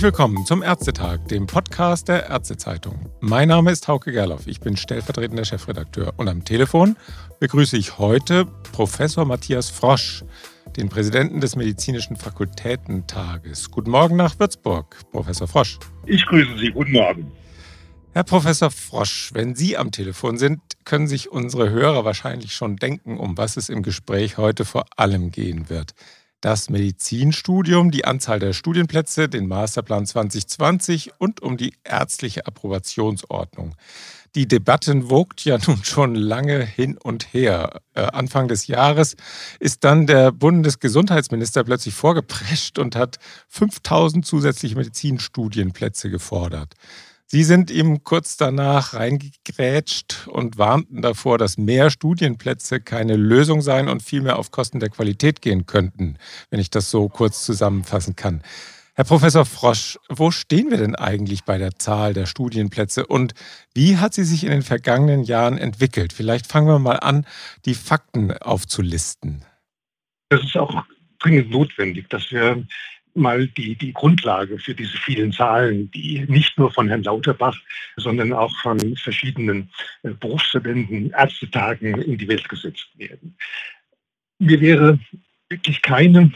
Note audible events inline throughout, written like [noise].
Herzlich willkommen zum Ärztetag, dem Podcast der Ärztezeitung. Mein Name ist Hauke Gerloff, ich bin stellvertretender Chefredakteur und am Telefon begrüße ich heute Professor Matthias Frosch, den Präsidenten des Medizinischen Fakultätentages. Guten Morgen nach Würzburg, Professor Frosch. Ich grüße Sie, guten Morgen. Herr Professor Frosch, wenn Sie am Telefon sind, können sich unsere Hörer wahrscheinlich schon denken, um was es im Gespräch heute vor allem gehen wird. Das Medizinstudium, die Anzahl der Studienplätze, den Masterplan 2020 und um die ärztliche Approbationsordnung. Die Debatten wogt ja nun schon lange hin und her. Äh, Anfang des Jahres ist dann der Bundesgesundheitsminister plötzlich vorgeprescht und hat 5000 zusätzliche Medizinstudienplätze gefordert. Sie sind ihm kurz danach reingegrätscht und warnten davor, dass mehr Studienplätze keine Lösung seien und vielmehr auf Kosten der Qualität gehen könnten, wenn ich das so kurz zusammenfassen kann. Herr Professor Frosch, wo stehen wir denn eigentlich bei der Zahl der Studienplätze und wie hat sie sich in den vergangenen Jahren entwickelt? Vielleicht fangen wir mal an, die Fakten aufzulisten. Das ist auch dringend notwendig, dass wir mal die, die Grundlage für diese vielen Zahlen, die nicht nur von Herrn Lauterbach, sondern auch von verschiedenen äh, Berufsverbänden, Ärztetagen in die Welt gesetzt werden. Mir wäre wirklich keine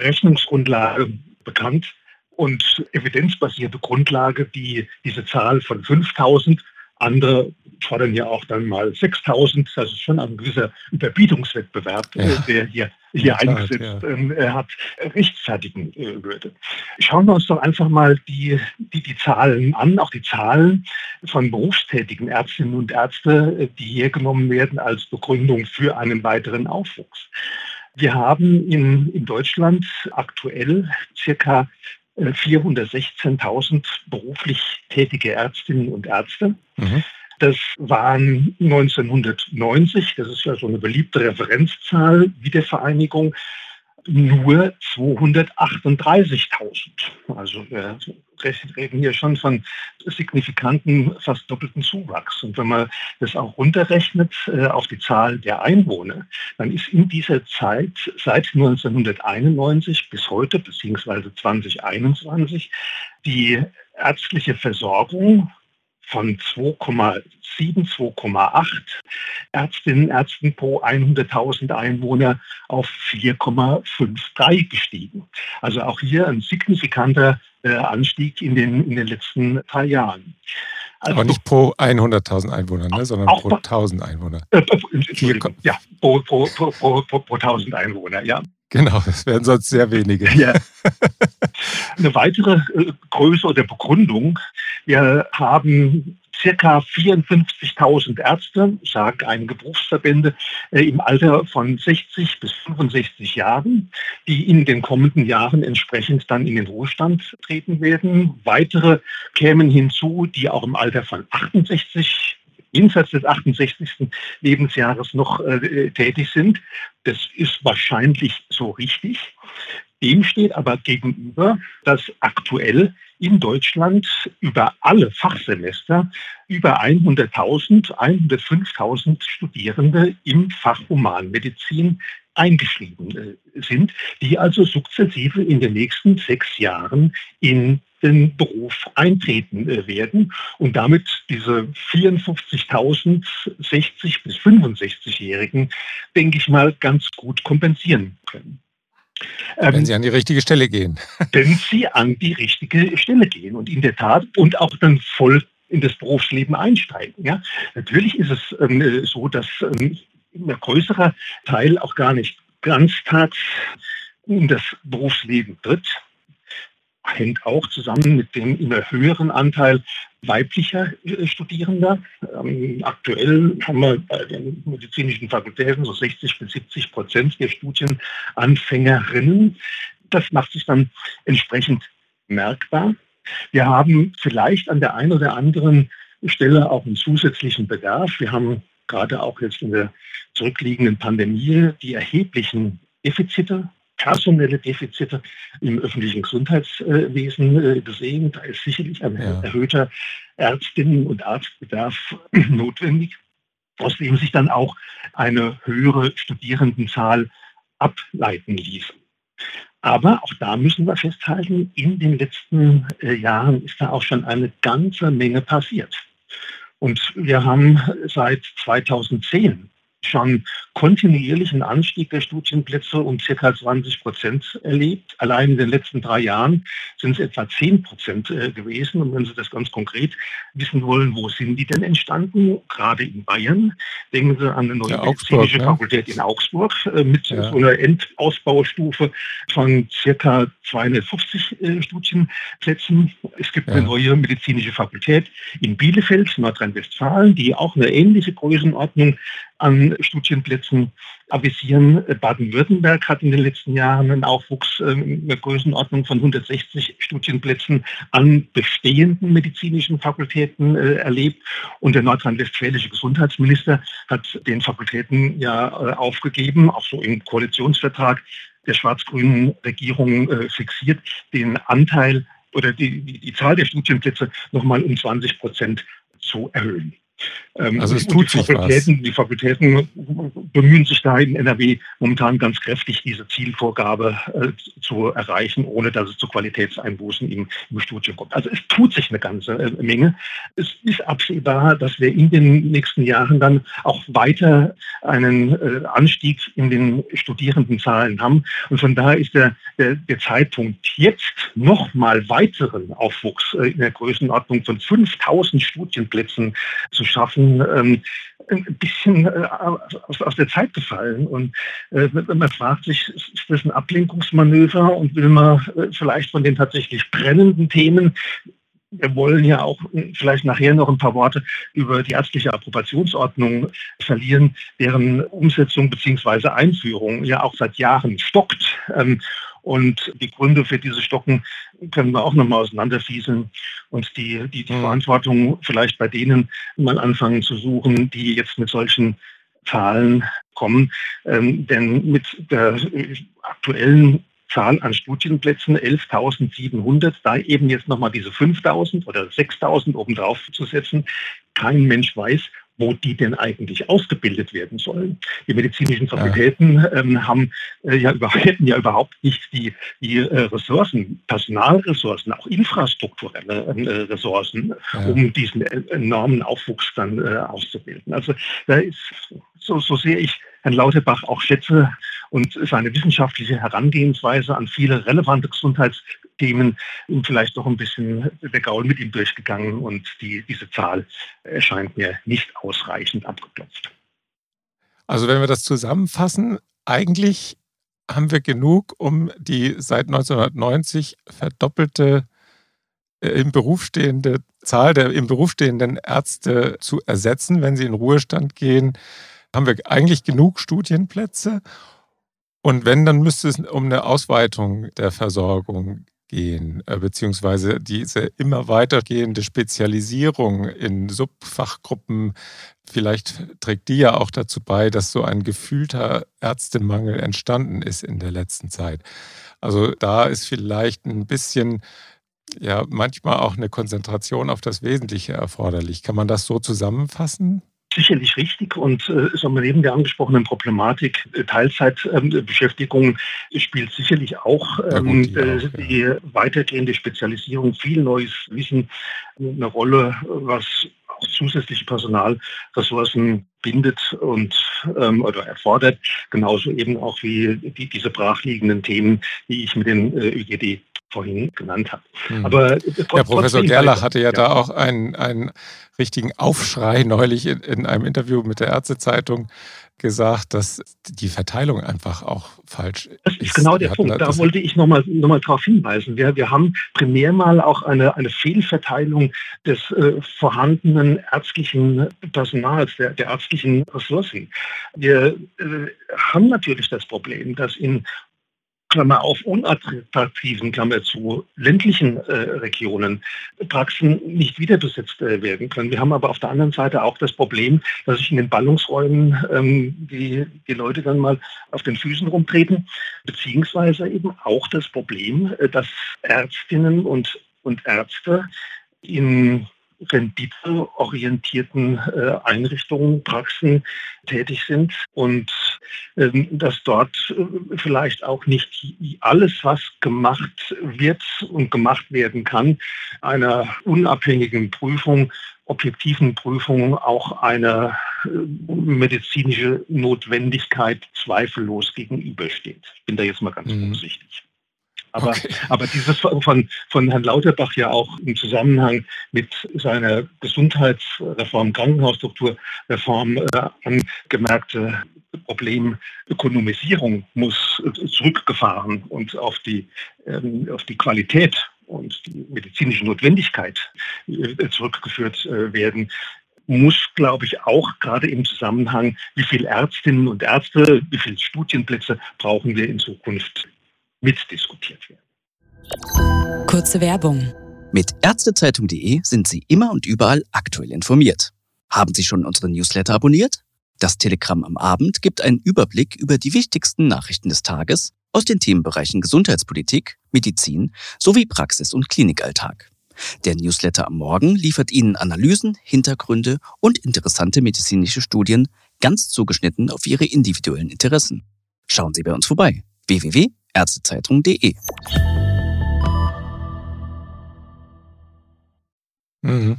Rechnungsgrundlage bekannt und evidenzbasierte Grundlage, die diese Zahl von 5000, andere fordern ja auch dann mal 6000, das ist schon ein gewisser Überbietungswettbewerb, ja. Äh, der hier, hier eingesetzt ja. Ähm, äh, hat, rechtfertigen äh, würde. Schauen wir uns doch einfach mal die, die, die Zahlen an, auch die Zahlen von berufstätigen Ärztinnen und Ärzten, die hier genommen werden als Begründung für einen weiteren Aufwuchs. Wir haben in, in Deutschland aktuell circa 416.000 äh, beruflich tätige Ärztinnen und Ärzte. Mhm. Das waren 1990, das ist ja so eine beliebte Referenzzahl Wiedervereinigung, nur 238.000. Also wir reden hier schon von signifikanten, fast doppelten Zuwachs. Und wenn man das auch runterrechnet äh, auf die Zahl der Einwohner, dann ist in dieser Zeit seit 1991 bis heute, beziehungsweise 2021, die ärztliche Versorgung von 2,7, 2,8 Ärztinnen und Ärzten pro 100.000 Einwohner auf 4,53 gestiegen. Also auch hier ein signifikanter äh, Anstieg in den, in den letzten drei Jahren. Also, Aber nicht pro 100.000 Einwohner, ne, sondern pro 1.000 Einwohner. Äh, äh ja, pro, pro, pro, pro, pro 1.000 Einwohner, ja. Genau, das wären sonst sehr wenige. [laughs] Ja. Eine weitere äh, Größe oder Begründung, wir haben circa 54.000 Ärzte, sagen einige Berufsverbände, äh, im Alter von 60 bis 65 Jahren, die in den kommenden Jahren entsprechend dann in den Ruhestand treten werden. Weitere kämen hinzu, die auch im Alter von 68 jenseits des 68. Lebensjahres noch äh, tätig sind. Das ist wahrscheinlich so richtig. Dem steht aber gegenüber, dass aktuell in Deutschland über alle Fachsemester über 100.000, 105.000 Studierende im Fach Humanmedizin eingeschrieben äh, sind, die also sukzessive in den nächsten sechs Jahren in den Beruf eintreten äh, werden und damit diese 54.000 60 bis 65-Jährigen, denke ich mal, ganz gut kompensieren können. Wenn ähm, Sie an die richtige Stelle gehen. [laughs] Wenn Sie an die richtige Stelle gehen und in der Tat und auch dann voll in das Berufsleben einsteigen. Ja? Natürlich ist es ähm, so, dass ähm, ein größerer Teil auch gar nicht ganztags in das Berufsleben tritt hängt auch zusammen mit dem immer höheren Anteil weiblicher äh, Studierender. Ähm, aktuell haben wir bei den medizinischen Fakultäten so 60 bis 70 Prozent der Studienanfängerinnen. Das macht sich dann entsprechend merkbar. Wir haben vielleicht an der einen oder anderen Stelle auch einen zusätzlichen Bedarf. Wir haben gerade auch jetzt in der zurückliegenden Pandemie die erheblichen Defizite personelle Defizite im öffentlichen Gesundheitswesen äh, gesehen. Da ist sicherlich ein ja. erhöhter Ärztinnen- und Arztbedarf [clears throat] notwendig, aus dem sich dann auch eine höhere Studierendenzahl ableiten ließ. Aber auch da müssen wir festhalten, in den letzten äh, Jahren ist da auch schon eine ganze Menge passiert. Und wir haben seit 2010 schon kontinuierlichen Anstieg der Studienplätze um ca. 20 Prozent erlebt. Allein in den letzten drei Jahren sind es etwa 10 Prozent äh, gewesen. Und wenn Sie das ganz konkret wissen wollen, wo sind die denn entstanden? Gerade in Bayern. Denken Sie an eine neue medizinische ne? Fakultät in Augsburg äh, mit ja. so einer Endausbaustufe von ca. 250 äh, Studienplätzen. Es gibt ja. eine neue medizinische Fakultät in Bielefeld, Nordrhein-Westfalen, die auch eine ähnliche Größenordnung an Studienplätzen avisieren. Baden-Württemberg hat in den letzten Jahren einen Aufwuchs ähm, in der Größenordnung von 160 Studienplätzen an bestehenden medizinischen Fakultäten äh, erlebt. Und der nordrhein-westfälische Gesundheitsminister hat den Fakultäten ja äh, aufgegeben, auch so im Koalitionsvertrag der schwarz-grünen Regierung äh, fixiert, den Anteil oder die, die Zahl der Studienplätze nochmal um 20 Prozent zu erhöhen. Ähm, also es tut sich was. Die Fakultäten bemühen sich da in NRW momentan ganz kräftig, diese Zielvorgabe äh, zu erreichen, ohne dass es zu Qualitätseinbußen im, im, Studium kommt. Also es tut sich eine ganze äh, Menge. Es ist absehbar, dass wir in den nächsten Jahren dann auch weiter einen äh, Anstieg in den Studierendenzahlen haben. Und von daher ist der, der, der Zeitpunkt jetzt nochmal weiteren Aufwuchs äh, in der Größenordnung von 5000 Studienplätzen zu schaffen, ähm, ein bisschen äh, aus, der Zeit gefallen. Und äh, man fragt sich, ist das ein Ablenkungsmanöver und will man äh, vielleicht von den tatsächlich brennenden Themen wir wollen ja auch äh, vielleicht nachher noch ein paar Worte über die ärztliche Approbationsordnung verlieren, deren Umsetzung bzw. Einführung ja auch seit Jahren stockt. Und die Gründe für diese Stocken können wir auch nochmal auseinanderfieseln und die, die, die mhm. Verantwortung vielleicht bei denen mal anfangen zu suchen, die jetzt mit solchen Zahlen kommen. Ähm, denn mit der aktuellen Zahl an Studienplätzen 11.700, da eben jetzt nochmal diese 5.000 oder 6.000 obendrauf zu setzen. Kein Mensch weiß, wo die denn eigentlich ausgebildet werden sollen. Die medizinischen Fakultäten ähm, haben, äh, ja, über, [laughs] hätten ja überhaupt nicht die, die äh, Ressourcen, Personalressourcen, auch infrastrukturelle äh, Ressourcen, ja. um diesen äh, enormen Aufwuchs dann äh, auszubilden. Also da ist, so, so sehe ich Herrn Lauterbach auch schätze und seine wissenschaftliche Herangehensweise an viele relevante Gesundheitsthemen ihm vielleicht noch ein bisschen der Gaul mit ihm durchgegangen und die, diese Zahl erscheint mir nicht ausreichend abgeklopft. Also wenn wir das zusammenfassen, eigentlich haben wir genug, um die seit 1990 verdoppelte äh, im Beruf stehende Zahl der im Beruf stehenden Ärzte zu ersetzen, wenn sie in Ruhestand gehen haben wir eigentlich genug Studienplätze. Und wenn, dann müsste es um eine Ausweitung der Versorgung gehen, äh, beziehungsweise diese immer weitergehende Spezialisierung in Subfachgruppen, vielleicht trägt die ja auch dazu bei, dass so ein gefühlter Ärztemangel entstanden ist in der letzten Zeit. Also da ist vielleicht ein bisschen, ja, manchmal auch eine Konzentration auf das Wesentliche erforderlich. Kann man das so zusammenfassen? Sicherlich richtig und äh, so neben der angesprochenen Problematik äh, Teilzeitbeschäftigung äh, spielt sicherlich auch ähm, gut, die, äh, auch, die ja. weitergehende Spezialisierung, viel neues Wissen eine Rolle, was auch zusätzliche Personalressourcen bindet und ähm, oder erfordert, genauso eben auch wie die, diese brachliegenden Themen, die ich mit den äh, ÖGD vorhin genannt habe. Mhm. Aber äh, Herr Professor Gerlach hatte ja, ja, da auch einen, einen richtigen Aufschrei neulich in, in einem Interview mit der Ärztezeitung gesagt, dass die Verteilung einfach auch falsch ist. Das ist genau der Punkt. Da wollte ich nochmal noch mal darauf hinweisen. Wir, wir haben primär mal auch eine, eine Fehlverteilung des äh, vorhandenen ärztlichen Personals, der, der ärztlichen Ressourcen. Wir äh, haben natürlich das Problem, dass in Klammer auf, unattraktiven, Klammer zu, ländlichen äh, Regionen Praxen nicht wieder besetzt äh, werden können. Wir haben aber auf der anderen Seite auch das Problem, dass sich in den Ballungsräumen ähm, die, die Leute dann mal auf den Füßen rumtreten, beziehungsweise eben auch das Problem, äh, dass Ärztinnen und, und Ärzte in renditeorientierten äh, Einrichtungen, Praxen tätig sind und ähm, dass dort äh, vielleicht auch nicht alles, was gemacht wird und gemacht werden kann, einer unabhängigen Prüfung objektiven Prüfung auch eine äh, medizinische Notwendigkeit zweifellos gegenübersteht. Ich bin da jetzt mal ganz mhm. vorsichtig. Aber, okay. aber dieses von, von Herrn Lauterbach ja auch im Zusammenhang mit seiner Gesundheitsreform, Krankenhausstrukturreform äh, angemerkte Problem Ökonomisierung muss zurückgefahren und auf die, ähm, auf die Qualität und die medizinische Notwendigkeit äh, zurückgeführt äh, werden, muss, glaube ich, auch gerade im Zusammenhang, wie viele Ärztinnen und Ärzte, wie viele Studienplätze brauchen wir in Zukunft, mitdiskutiert werden. Kurze Werbung. Mit Ärztezeitung.de sind Sie immer und überall aktuell informiert. Haben Sie schon unseren Newsletter abonniert? Das Telegramm am Abend gibt einen Überblick über die wichtigsten Nachrichten des Tages aus den Themenbereichen Gesundheitspolitik, Medizin sowie Praxis- und Klinikalltag. Der Newsletter am Morgen liefert Ihnen Analysen, Hintergründe und interessante medizinische Studien ganz zugeschnitten auf Ihre individuellen Interessen. Schauen Sie bei uns vorbei. www.ärztezeitung.de mhm.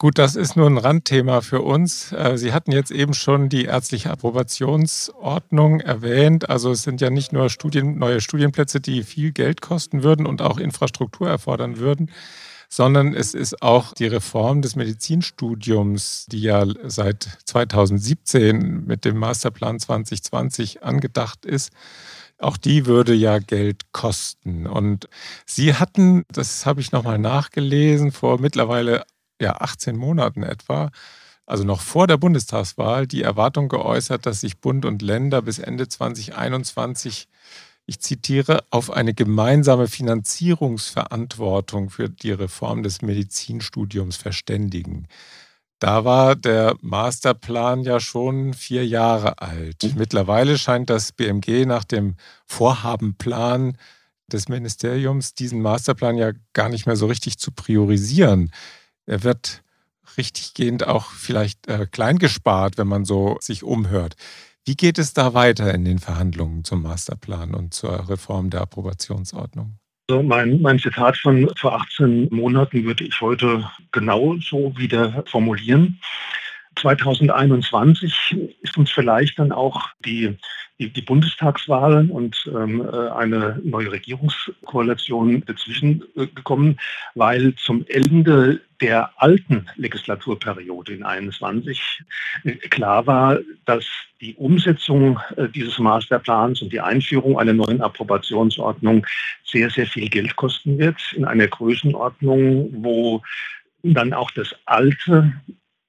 Gut, das ist nur ein Randthema für uns. Äh, Sie hatten jetzt eben schon die ärztliche Approbationsordnung erwähnt. Also es sind ja nicht nur Studien, neue Studienplätze, die viel Geld kosten würden und auch Infrastruktur erfordern würden, sondern es ist auch die Reform des Medizinstudiums, die ja seit 2017 mit dem Masterplan 2020 angedacht ist. Auch die würde ja Geld kosten. Und Sie hatten, das habe ich nochmal nachgelesen, vor mittlerweile ja, 18 Monaten etwa, also noch vor der Bundestagswahl, die Erwartung geäußert, dass sich Bund und Länder bis Ende 2021, ich zitiere, auf eine gemeinsame Finanzierungsverantwortung für die Reform des Medizinstudiums verständigen. Da war der Masterplan ja schon vier Jahre alt. Mhm. Mittlerweile scheint das BMG nach dem Vorhabenplan des Ministeriums diesen Masterplan ja gar nicht mehr so richtig zu priorisieren er wird richtiggehend auch vielleicht äh, klein gespart, wenn man so sich umhört. Wie geht es da weiter in den Verhandlungen zum Masterplan und zur Reform der Approbationsordnung? Also mein, mein Zitat von vor 18 Monaten würde ich heute genau so wieder formulieren. 2021 ist uns vielleicht dann auch die, die, Bundestagswahlen und ähm, äh, eine neue Regierungskoalition dazwischen äh, gekommen, weil zum Ende der alten Legislaturperiode in 21 äh, klar war, dass die Umsetzung dieses Masterplans und die Einführung einer neuen Approbationsordnung sehr, sehr viel Geld kosten wird, in einer Größenordnung, wo dann auch das alte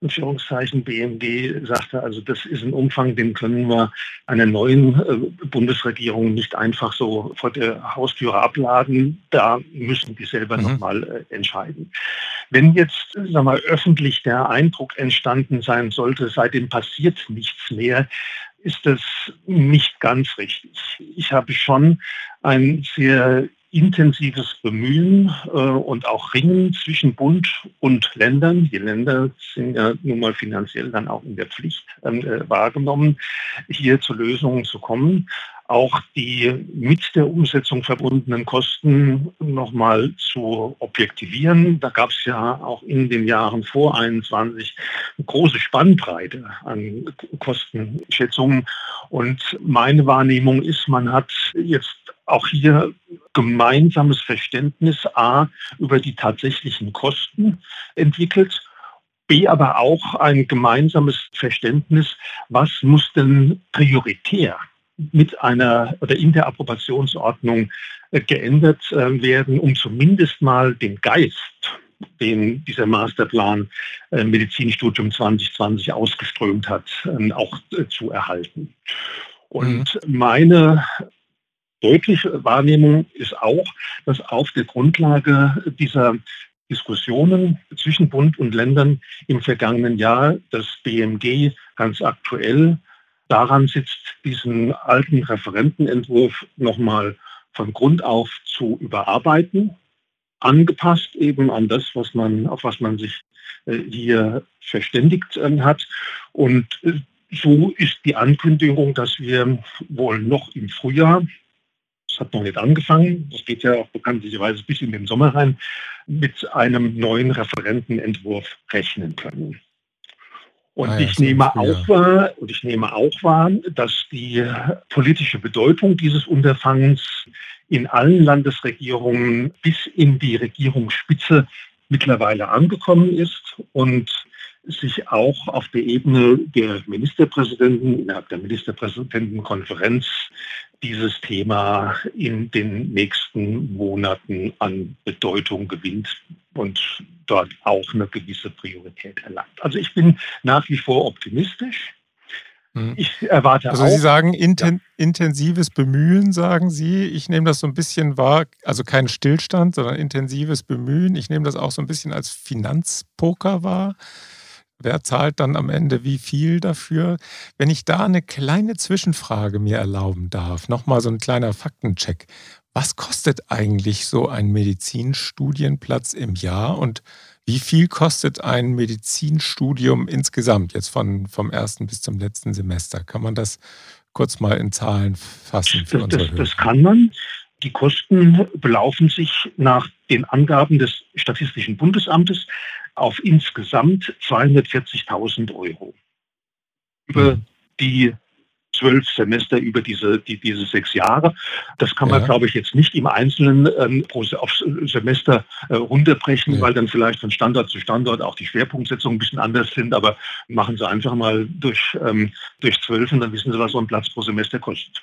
Anführungszeichen BMG sagte, also das ist ein Umfang, den können wir einer neuen äh, Bundesregierung nicht einfach so vor der Haustüre abladen. Da müssen die selber mhm. nochmal äh, entscheiden. Wenn jetzt sag mal, öffentlich der Eindruck entstanden sein sollte, seitdem passiert nichts mehr, ist das nicht ganz richtig. Ich habe schon ein sehr intensives Bemühen äh, und auch Ringen zwischen Bund und Ländern. Die Länder sind ja nun mal finanziell dann auch in der Pflicht ähm, äh, wahrgenommen, hier zu Lösungen zu kommen. Auch die mit der Umsetzung verbundenen Kosten nochmal zu objektivieren. Da gab es ja auch in den Jahren vor 21 eine große Spannbreite an Kostenschätzungen. Und meine Wahrnehmung ist, man hat jetzt auch hier gemeinsames Verständnis A über die tatsächlichen Kosten entwickelt, B aber auch ein gemeinsames Verständnis, was muss denn prioritär mit einer oder in der Approbationsordnung äh, geändert äh, werden, um zumindest mal den Geist, den dieser Masterplan äh, Medizinstudium 2020 ausgeströmt hat, auch zu erhalten. Und mhm. meine deutliche Wahrnehmung ist auch, dass auf der Grundlage dieser Diskussionen zwischen Bund und Ländern im vergangenen Jahr das BMG ganz aktuell daran sitzt, diesen alten Referentenentwurf nochmal von Grund auf zu überarbeiten, angepasst eben an das, was man, auf was man sich äh, hier verständigt ähm, hat. Und äh, so ist die Ankündigung, dass wir wohl noch im Frühjahr, hat noch nicht angefangen, das geht ja auch bekanntlicherweise bis in den Sommer rein, mit einem neuen Referentenentwurf rechnen können. Und ah, ich nehme auch wahr, und ich nehme auch wahr, dass die politische Bedeutung dieses Unterfangens in allen Landesregierungen bis in die Regierungsspitze mittlerweile angekommen ist und sich auch auf der Ebene der Ministerpräsidenten, innerhalb der Ministerpräsidentenkonferenz dieses Thema in den nächsten Monaten an Bedeutung gewinnt und dort auch eine gewisse Priorität erlangt. Also ich bin nach wie vor optimistisch. Hm. Ich erwarte also auch. Also Sie sagen inten ja. intensives Bemühen, sagen Sie. Ich nehme das so ein bisschen wahr, also kein Stillstand, sondern intensives Bemühen. Ich nehme das auch so ein bisschen als Finanzpoker wahr wer zahlt dann am Ende wie viel dafür? Wenn ich da eine kleine Zwischenfrage mir erlauben darf, nochmal so ein kleiner Faktencheck. Was kostet eigentlich so ein Medizinstudienplatz im Jahr und wie viel kostet ein Medizinstudium insgesamt, jetzt von, vom ersten bis zum letzten Semester? Kann man das kurz mal in Zahlen fassen für das, unsere das, das kann man. Die Kosten belaufen sich nach den Angaben des Statistischen Bundesamtes auf insgesamt 240.000 Euro. Über mhm. die zwölf Semester, über diese, die, diese sechs Jahre. Das kann man, ja. glaube ich, jetzt nicht im Einzelnen ähm, pro aufs Semester äh, runterbrechen, ja. weil dann vielleicht von Standort zu Standort auch die Schwerpunktsetzungen ein bisschen anders sind. Aber machen Sie einfach mal durch, ähm, durch zwölf und dann wissen Sie, was so ein Platz pro Semester kostet.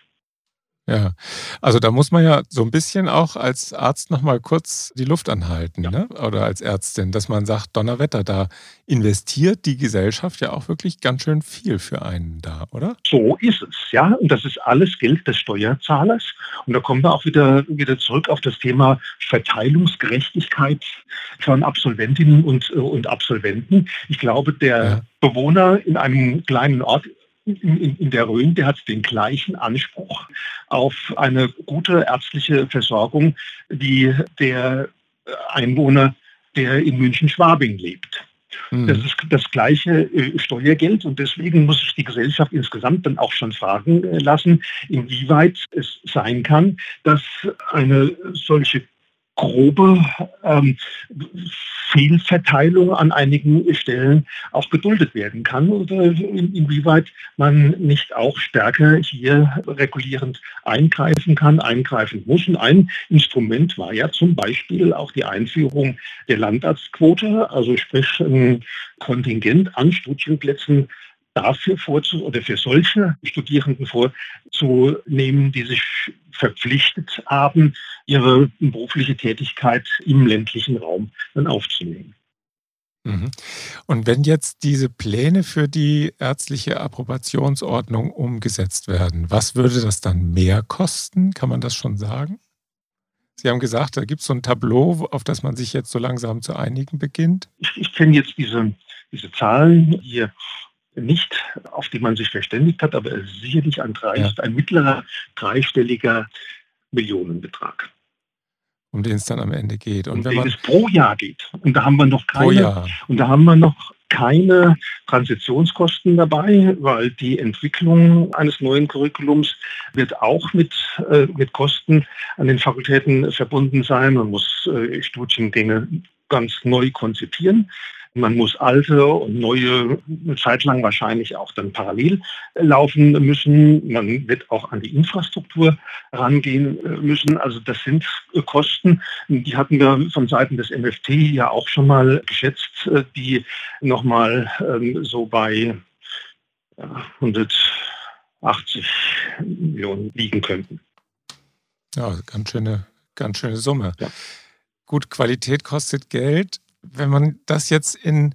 Ja, also da muss man ja so ein bisschen auch als Arzt nochmal kurz die Luft anhalten, ja. ne? oder als Ärztin, dass man sagt, Donnerwetter, da investiert die Gesellschaft ja auch wirklich ganz schön viel für einen da, oder? So ist es, ja. Und das ist alles Geld des Steuerzahlers. Und da kommen wir auch wieder, wieder zurück auf das Thema Verteilungsgerechtigkeit von Absolventinnen und, und Absolventen. Ich glaube, der ja. Bewohner in einem kleinen Ort in, in, der Rhön, der hat den gleichen Anspruch auf eine gute ärztliche Versorgung wie der Einwohner, der in München-Schwabing lebt. Mhm. Das ist das gleiche äh, Steuergeld und deswegen muss sich die Gesellschaft insgesamt dann auch schon fragen äh, lassen, inwieweit es sein kann, dass eine solche grobe ähm, Fehlverteilung an einigen Stellen auch geduldet werden kann oder in, inwieweit man nicht auch stärker hier regulierend eingreifen kann, eingreifen muss. Und ein Instrument war ja zum Beispiel auch die Einführung der Landarztquote, also sprich ein Kontingent an Studienplätzen dafür vorzu oder für solche Studierenden vorzunehmen, die sich verpflichtet haben, ihre berufliche Tätigkeit im ländlichen Raum dann aufzunehmen. Mhm. Und wenn jetzt diese Pläne für die ärztliche Approbationsordnung umgesetzt werden, was würde das dann mehr kosten? Kann man das schon sagen? Sie haben gesagt, da gibt es so ein Tableau, auf das man sich jetzt so langsam zu einigen beginnt. Ich, ich kenne jetzt diese, diese Zahlen hier nicht, auf die man sich verständigt hat, aber es ist sicherlich ein, drei, ja. ein mittlerer dreistelliger Millionenbetrag. Um den es dann am Ende geht. Und um den es pro Jahr geht. Und da haben wir noch keine, und da haben wir noch keine Transitionskosten dabei, weil die Entwicklung eines neuen Curriculums wird auch mit, äh, mit Kosten an den Fakultäten verbunden sein. Man muss äh, Studiengänge ganz neu konzipieren. Man muss alte und neue eine Zeit lang wahrscheinlich auch dann parallel laufen müssen. Man wird auch an die Infrastruktur rangehen müssen. Also das sind Kosten, die hatten wir von Seiten des MFT ja auch schon mal geschätzt, die nochmal ähm, so bei 180 Millionen liegen könnten. Ja, ganz schöne, ganz schöne Summe. Ja. Gut, Qualität kostet Geld wenn man das jetzt in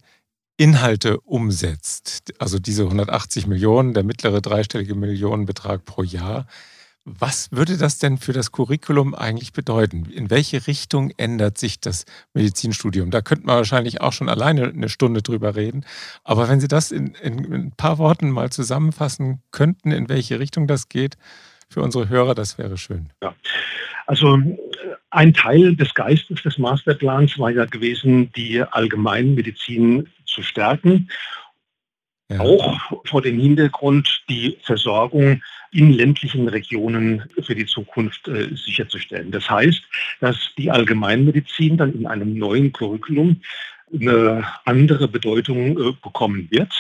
Inhalte umsetzt, also diese 180 Millionen, der mittlere dreistellige Millionenbetrag pro Jahr, was würde das denn für das Curriculum eigentlich bedeuten? In welche Richtung ändert sich das Medizinstudium? Da könnte man wahrscheinlich auch schon alleine eine Stunde drüber reden. Aber wenn Sie das in, in ein paar Worten mal zusammenfassen könnten, in welche Richtung das geht, für unsere Hörer, das wäre schön. Ja. Also äh, ein Teil des Geistes des Masterplans war ja gewesen, die Allgemeinmedizin zu stärken. Ja. Auch vor dem Hintergrund, die Versorgung in ländlichen Regionen für die Zukunft äh, sicherzustellen. Das heißt, dass die Allgemeinmedizin dann in einem neuen Curriculum eine andere Bedeutung äh, bekommen wird,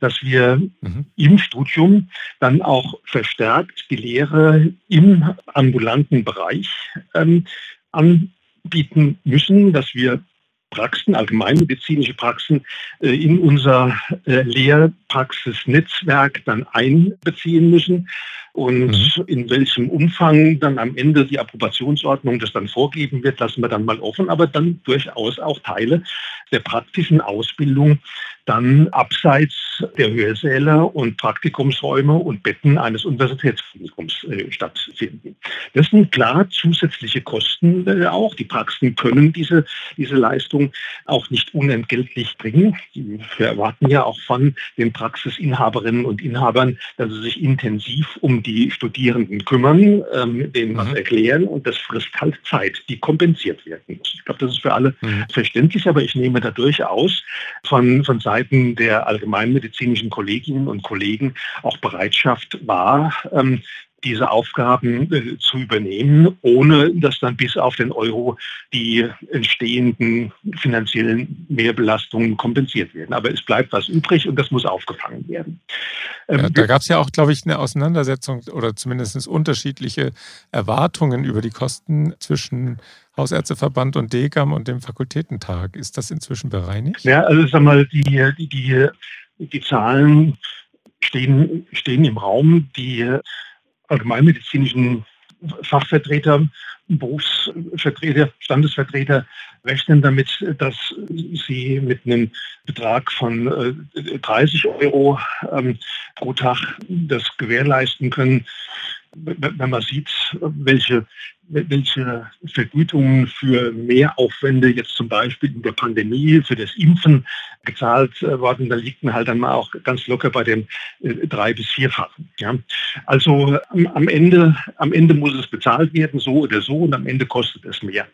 dass wir mhm. im Studium dann auch verstärkt die Lehre im ambulanten Bereich ähm, anbieten müssen, dass wir Praxen, allgemeinmedizinische Praxen äh, in unser äh, Lehrpraxisnetzwerk dann einbeziehen müssen und mhm. in welchem Umfang dann am Ende die Approbationsordnung das dann vorgeben wird, lassen wir dann mal offen, aber dann durchaus auch Teile der praktischen Ausbildung dann abseits der Hörsäle und Praktikumsräume und Betten eines Universitätsklinikums äh, stattfinden. Das sind klar zusätzliche Kosten äh, auch. Die Praxen können diese, diese Leistung auch nicht unentgeltlich bringen. Wir erwarten ja auch von den Praxisinhaberinnen und Inhabern, dass sie sich intensiv um die Studierenden kümmern, ähm, denen mhm. was erklären und das frisst halt Zeit, die kompensiert werden muss. Ich glaube, das ist für alle mhm. verständlich, aber ich nehme da durchaus von, von Seiten der allgemeinmedizinischen Kolleginnen und Kollegen auch Bereitschaft war, ähm, diese Aufgaben äh, zu übernehmen, ohne dass dann bis auf den Euro die entstehenden finanziellen Mehrbelastungen kompensiert werden. Aber es bleibt was übrig und das muss aufgefangen werden. Ähm, ja, da gab es ja auch, glaube ich, eine Auseinandersetzung oder zumindest unterschiedliche Erwartungen über die Kosten zwischen Hausärzteverband und DEGAM und dem Fakultätentag. Ist das inzwischen bereinigt? Ja, also sag mal, die, die, die, die Zahlen stehen, stehen im Raum. Die allgemeinmedizinischen Fachvertreter, Berufsvertreter, Standesvertreter rechnen damit, dass sie mit einem Betrag von 30 äh, Euro ähm, pro Tag das gewährleisten können wenn man sieht, welche, welche Vergütungen für Mehraufwände jetzt zum Beispiel in der Pandemie für das Impfen gezahlt äh, worden, da liegt man halt dann mal auch ganz locker bei dem äh, drei- bis vierfachen. Ja. Also am Ende, am Ende muss es bezahlt werden, so oder so, und am Ende kostet es mehr.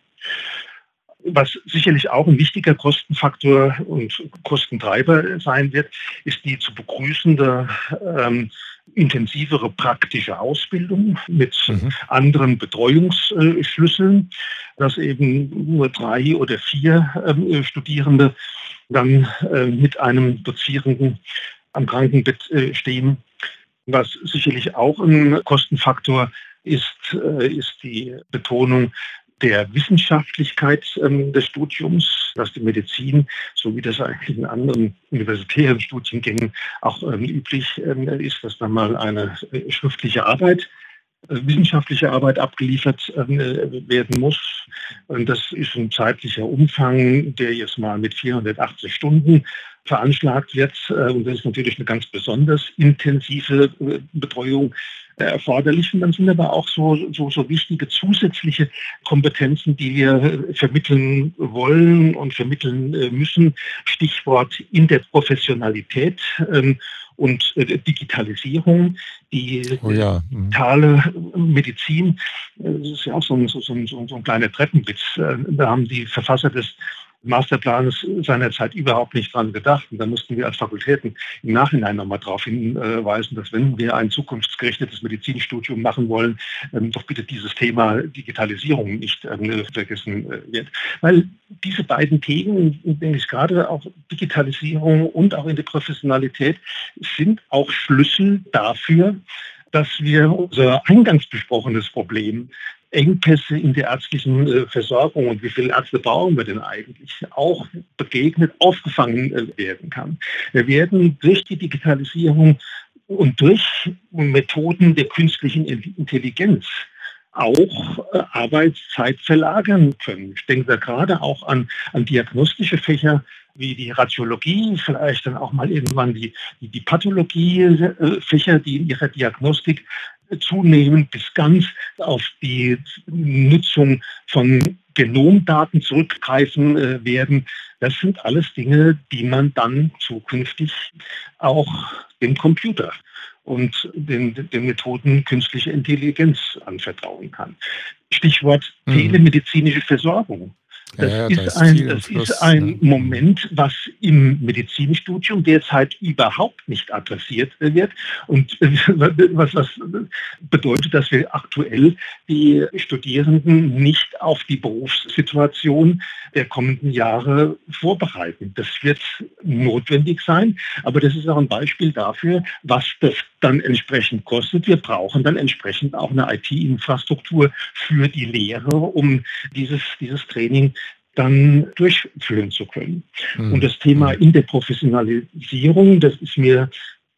Was sicherlich auch ein wichtiger Kostenfaktor und Kostentreiber sein wird, ist die zu begrüßende ähm, intensivere praktische Ausbildung mit mhm. anderen Betreuungsschlüsseln, dass eben nur drei oder vier ähm, Studierende dann äh, mit einem Dozierenden am Krankenbett äh, stehen. Was sicherlich auch ein Kostenfaktor ist, äh, ist die Betonung der Wissenschaftlichkeit ähm, des Studiums, dass die Medizin, so wie das eigentlich in anderen universitären Studiengängen auch ähm, üblich ähm, ist, dass dann mal eine äh, schriftliche Arbeit äh, wissenschaftliche Arbeit abgeliefert äh, werden muss. Und das ist ein zeitlicher Umfang, der jetzt mal mit 480 Stunden veranschlagt wird. Und das ist natürlich eine ganz besonders intensive Betreuung erforderlich. Und dann sind aber auch so, so, so wichtige zusätzliche Kompetenzen, die wir vermitteln wollen und vermitteln äh, müssen. Stichwort Interprofessionalität ähm, und äh, Digitalisierung, die oh ja. mhm. digitale Medizin. Das ist ja auch so ein, so, so, so ein kleiner Treppenwitz. Äh, da haben die Verfasser des Masterplan ist seinerzeit überhaupt nicht dran gedacht. Und da mussten wir als Fakultäten im Nachhinein nochmal darauf hinweisen, dass wenn wir ein zukunftsgerichtetes Medizinstudium machen wollen, ähm, doch bitte dieses Thema Digitalisierung nicht ähm, vergessen äh, wird. Weil diese beiden Themen, denke ich gerade auch Digitalisierung und auch in die Professionalität, sind auch Schlüssel dafür, dass wir unser eingangs besprochenes Problem Engpässe in der ärztlichen äh, Versorgung und wie viele Ärzte brauchen wir denn eigentlich, auch begegnet, aufgefangen äh, werden kann. Wir werden durch die Digitalisierung und durch Methoden der künstlichen Intelligenz auch äh, Arbeitszeit verlagern können. Ich denke da gerade auch an, an diagnostische Fächer wie die Radiologie, vielleicht dann auch mal irgendwann die, die, die Pathologie-Fächer, die in ihrer Diagnostik zunehmend bis ganz auf die Nutzung von Genomdaten zurückgreifen äh, werden. Das sind alles Dinge, die man dann zukünftig auch dem Computer und den, den Methoden künstliche Intelligenz anvertrauen kann. Stichwort mhm. telemedizinische Versorgung. Das, ja, ist, das ein, das Fluss, ist ein ne? Moment, was im Medizinstudium derzeit überhaupt nicht adressiert wird. Und was das bedeutet, dass wir aktuell die Studierenden nicht auf die Berufssituation der kommenden Jahre vorbereiten. Das wird notwendig sein, aber das ist auch ein Beispiel dafür, was das dann entsprechend kostet. Wir brauchen dann entsprechend auch eine IT-Infrastruktur für die Lehre, um dieses, dieses Training dann durchführen zu können. Mhm. Und das Thema hm. Interprofessionalisierung, das ist mir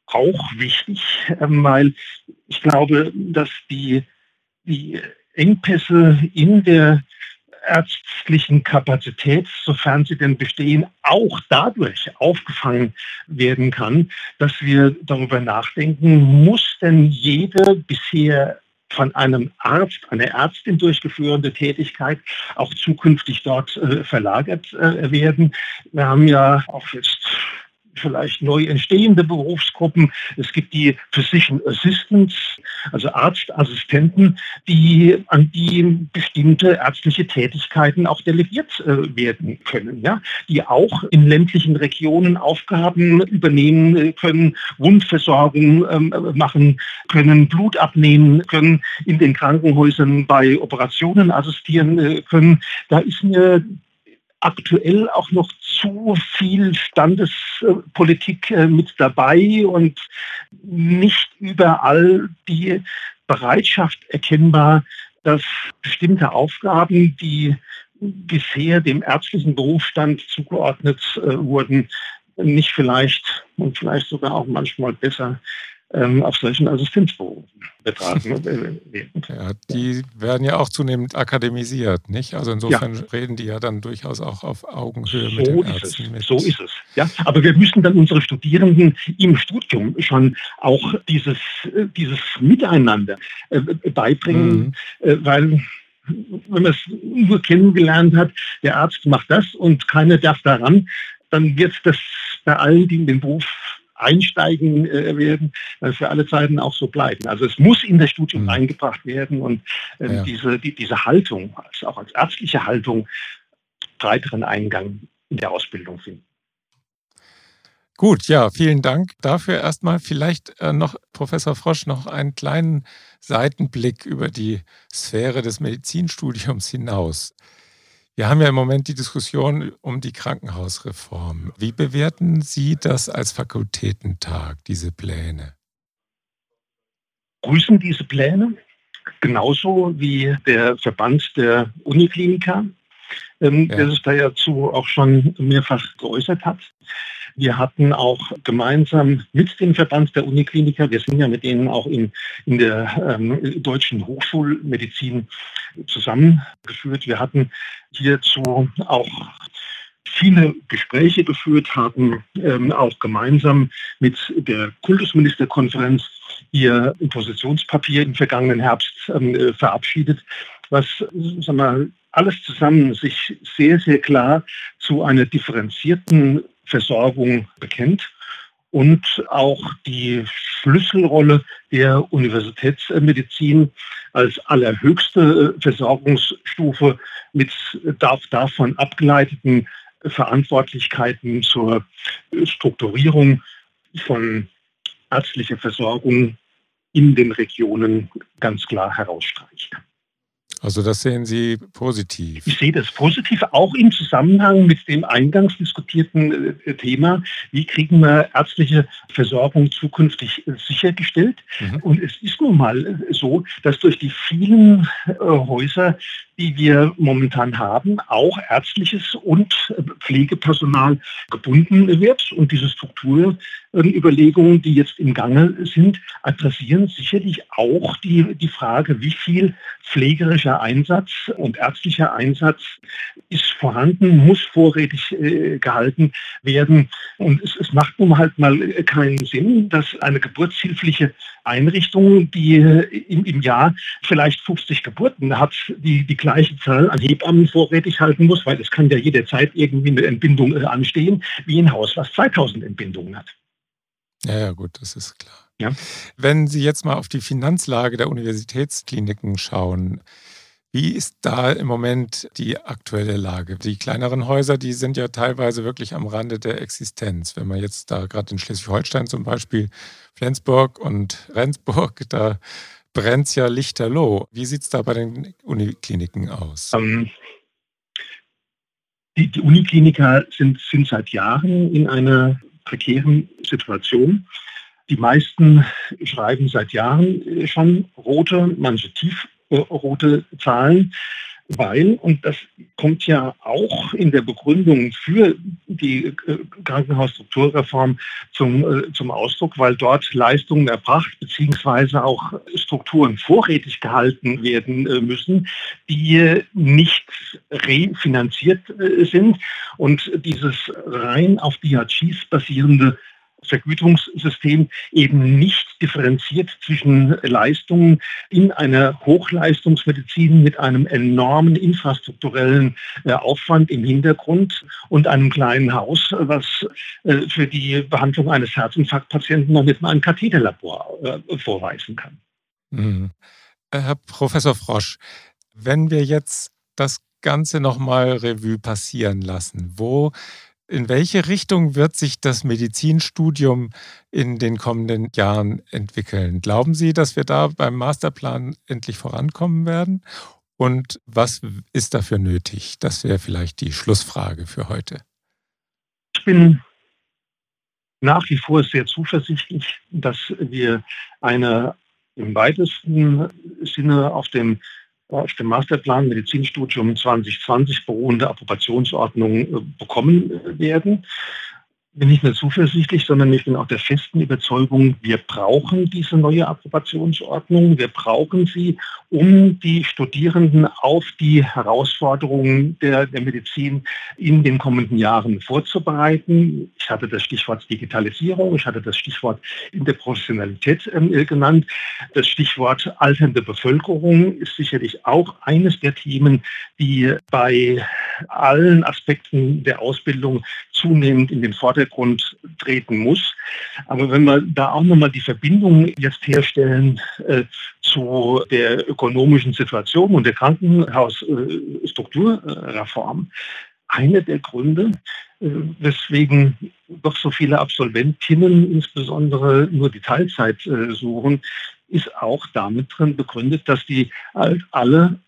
auch wichtig, ähm, weil ich glaube, dass die, die Engpässe in der ärztlichen Kapazität, sofern sie denn bestehen, auch dadurch aufgefangen werden kann, dass wir darüber nachdenken, muss denn jede bisher von einem Arzt, einer Ärztin durchgeführende Tätigkeit auch zukünftig dort äh, verlagert äh, werden. Wir haben ja auch jetzt vielleicht neu entstehende Berufsgruppen. Es gibt die Physician Assistants, also Arztassistenten, die an die bestimmte ärztliche Tätigkeiten auch delegiert äh, werden können, ja, die auch in ländlichen Regionen Aufgaben übernehmen äh, können, Wundversorgung ähm, machen können, Blut abnehmen können, in den Krankenhäusern bei Operationen assistieren äh, können. Da ist mir aktuell auch noch zu viel Standespolitik äh, mit dabei und nicht überall die Bereitschaft erkennbar, dass bestimmte Aufgaben, die bisher dem ärztlichen Berufsstand zugeordnet äh, wurden, nicht vielleicht und vielleicht sogar auch manchmal besser auf solchen Assistenzberufen betragen werden. Ja, die werden ja auch zunehmend akademisiert, nicht? Also insofern ja. reden die ja dann durchaus auch auf Augenhöhe so mit den Ärzten mit. So ist es. Ja, aber wir müssen dann unsere Studierenden im Studium schon auch dieses, äh, dieses Miteinander äh, beibringen, mhm. äh, weil wenn man es nur kennengelernt hat, der Arzt macht das und keiner darf daran, dann wird das bei allen, die in den Beruf einsteigen äh, werden, äh, für alle Zeiten auch so bleiben. Also es muss in das Studium mhm. eingebracht werden und äh, ja. diese, die, diese Haltung, also auch als ärztliche Haltung, breiteren Eingang in der Ausbildung finden. Gut, ja, vielen Dank dafür. Erstmal vielleicht äh, noch, Professor Frosch, noch einen kleinen Seitenblick über die Sphäre des Medizinstudiums hinaus. Wir haben ja im Moment die Diskussion um die Krankenhausreform. Wie bewerten Sie das als Fakultätentag, diese Pläne? Grüßen diese Pläne, genauso wie der Verband der Unikliniker, ähm, ja. der sich dazu auch schon mehrfach geäußert hat. Wir hatten auch gemeinsam mit dem Verband der Unikliniker, wir sind ja mit denen auch in, in der ähm, deutschen Hochschulmedizin zusammengeführt. Wir hatten hierzu auch viele Gespräche geführt, haben ähm, auch gemeinsam mit der Kultusministerkonferenz ihr Positionspapier im vergangenen Herbst ähm, äh, verabschiedet, was sag mal, alles zusammen sich sehr, sehr klar zu einer differenzierten Versorgung bekennt und auch die Schlüsselrolle der Universitätsmedizin als allerhöchste Versorgungsstufe mit davon abgeleiteten Verantwortlichkeiten zur Strukturierung von ärztlicher Versorgung in den Regionen ganz klar herausstreicht. Also das sehen Sie positiv. Ich sehe das positiv, auch im Zusammenhang mit dem eingangs diskutierten äh, Thema, wie kriegen wir ärztliche Versorgung zukünftig äh, sichergestellt. Mhm. Und es ist nun mal äh, so, dass durch die vielen Häuser die wir momentan haben, auch ärztliches und Pflegepersonal gebunden wird. Und diese Strukturüberlegungen, die jetzt im Gange sind, adressieren sicherlich auch die, die Frage, wie viel pflegerischer Einsatz und ärztlicher Einsatz ist vorhanden, muss vorrätig äh, gehalten werden. Und es, es macht nun halt mal keinen Sinn, dass eine geburtshilfliche Einrichtung, die im, im Jahr vielleicht 50 Geburten hat, die die gleiche Zahl an Hebammen vorrätig halten muss, weil es kann ja jederzeit irgendwie eine Entbindung äh, anstehen, wie ein Haus, was 2000 Entbindungen hat. Ja, ja, gut, das ist klar. Ja. Wenn Sie jetzt mal auf die Finanzlage der Universitätskliniken schauen, wie ist da im Moment die aktuelle Lage? Die kleineren Häuser, die sind ja teilweise wirklich am Rande der Existenz. Wenn man jetzt da gerade in Schleswig-Holstein zum Beispiel, Flensburg und Rendsburg, [laughs] da brennt es ja lichterloh. Wie sieht es da bei den Unikliniken aus? Ähm, die, die Unikliniker sind, sind seit Jahren in einer prekären Situation. Die meisten schreiben seit Jahren schon rote, manche tiefrote Zahlen weil, und das kommt ja auch in der Begründung für die äh, Krankenhausstrukturreform zum, äh, zum Ausdruck, weil dort Leistungen erbracht bzw. auch Strukturen vorrätig gehalten werden äh, müssen, die nicht refinanziert sind. Und dieses rein auf DRGs basierende Vergütungssystem eben nicht differenziert zwischen Leistungen in einer Hochleistungsmedizin mit einem enormen infrastrukturellen äh, Aufwand im Hintergrund und einem kleinen Haus, was äh, für die Behandlung eines Herzinfarktpatienten noch nicht mal ein Katheterlabor äh, vorweisen kann. Mhm. Herr Professor Frosch, wenn wir jetzt das Ganze nochmal Revue passieren lassen, wo in welche Richtung wird sich das Medizinstudium in den kommenden Jahren entwickeln? Glauben Sie, dass wir da beim Masterplan endlich vorankommen werden? Und was ist dafür nötig? Das wäre vielleicht die Schlussfrage für heute. Ich bin nach wie vor sehr zuversichtlich, dass wir eine im weitesten Sinne auf dem auf dem Masterplan Medizinstudium 2020 beruhende Approbationsordnung äh, bekommen äh, werden bin nicht nur zuversichtlich, sondern ich bin auch der festen Überzeugung, wir brauchen diese neue Approbationsordnung. Wir brauchen sie, um die Studierenden auf die Herausforderungen der, der Medizin in den kommenden Jahren vorzubereiten. Ich hatte das Stichwort Digitalisierung, ich hatte das Stichwort Interprofessionalität äh, genannt. Das Stichwort alternde Bevölkerung ist sicherlich auch eines der Themen, die bei allen Aspekten der Ausbildung zunehmend in den Vordergrund treten muss. Aber wenn wir da auch nochmal die Verbindung jetzt herstellen äh, zu der ökonomischen Situation und der Krankenhausstrukturreform, einer der Gründe, äh, weswegen doch so viele Absolventinnen insbesondere nur die Teilzeit äh, suchen, ist auch damit drin begründet, dass die alle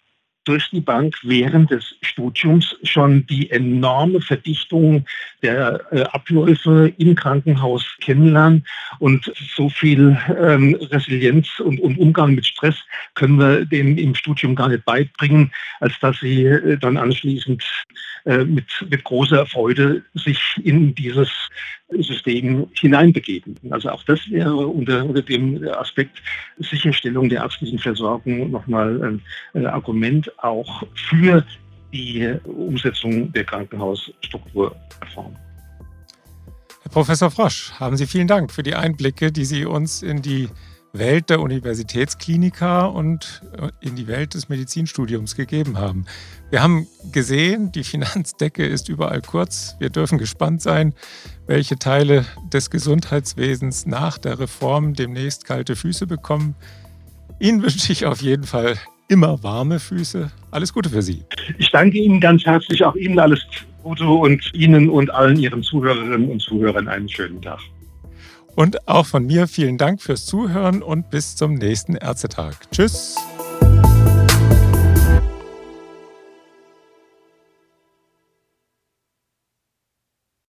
durch die Bank während des Studiums schon die enorme Verdichtung der äh, Abläufe im Krankenhaus kennenlernen. Und so viel ähm, Resilienz und, und, Umgang mit Stress können wir denen im Studium gar nicht beibringen, als dass sie äh, dann anschließend äh, mit, mit großer Freude sich in dieses System hineinbegeben. Also auch das wäre unter, unter dem Aspekt Sicherstellung der ärztlichen Versorgung nochmal ein, ein Auch für die Umsetzung der Krankenhausstrukturreform. Herr Professor Frosch, haben Sie vielen Dank für die Einblicke, die Sie uns in die Welt der Universitätskliniker und äh, in die Welt des Medizinstudiums gegeben haben. Wir haben gesehen, die Finanzdecke ist überall kurz. Wir dürfen gespannt sein, welche Teile des Gesundheitswesens nach der Reform demnächst kalte Füße bekommen. Ihnen wünsche ich auf jeden Fall immer warme Füße. Alles Gute für Sie. Ich danke Ihnen ganz herzlich, auch Ihnen alles Gute und Ihnen und allen Ihren Zuhörerinnen und Zuhörern einen schönen Tag. Und auch von mir vielen Dank fürs Zuhören und bis zum nächsten Ärztetag. Tschüss.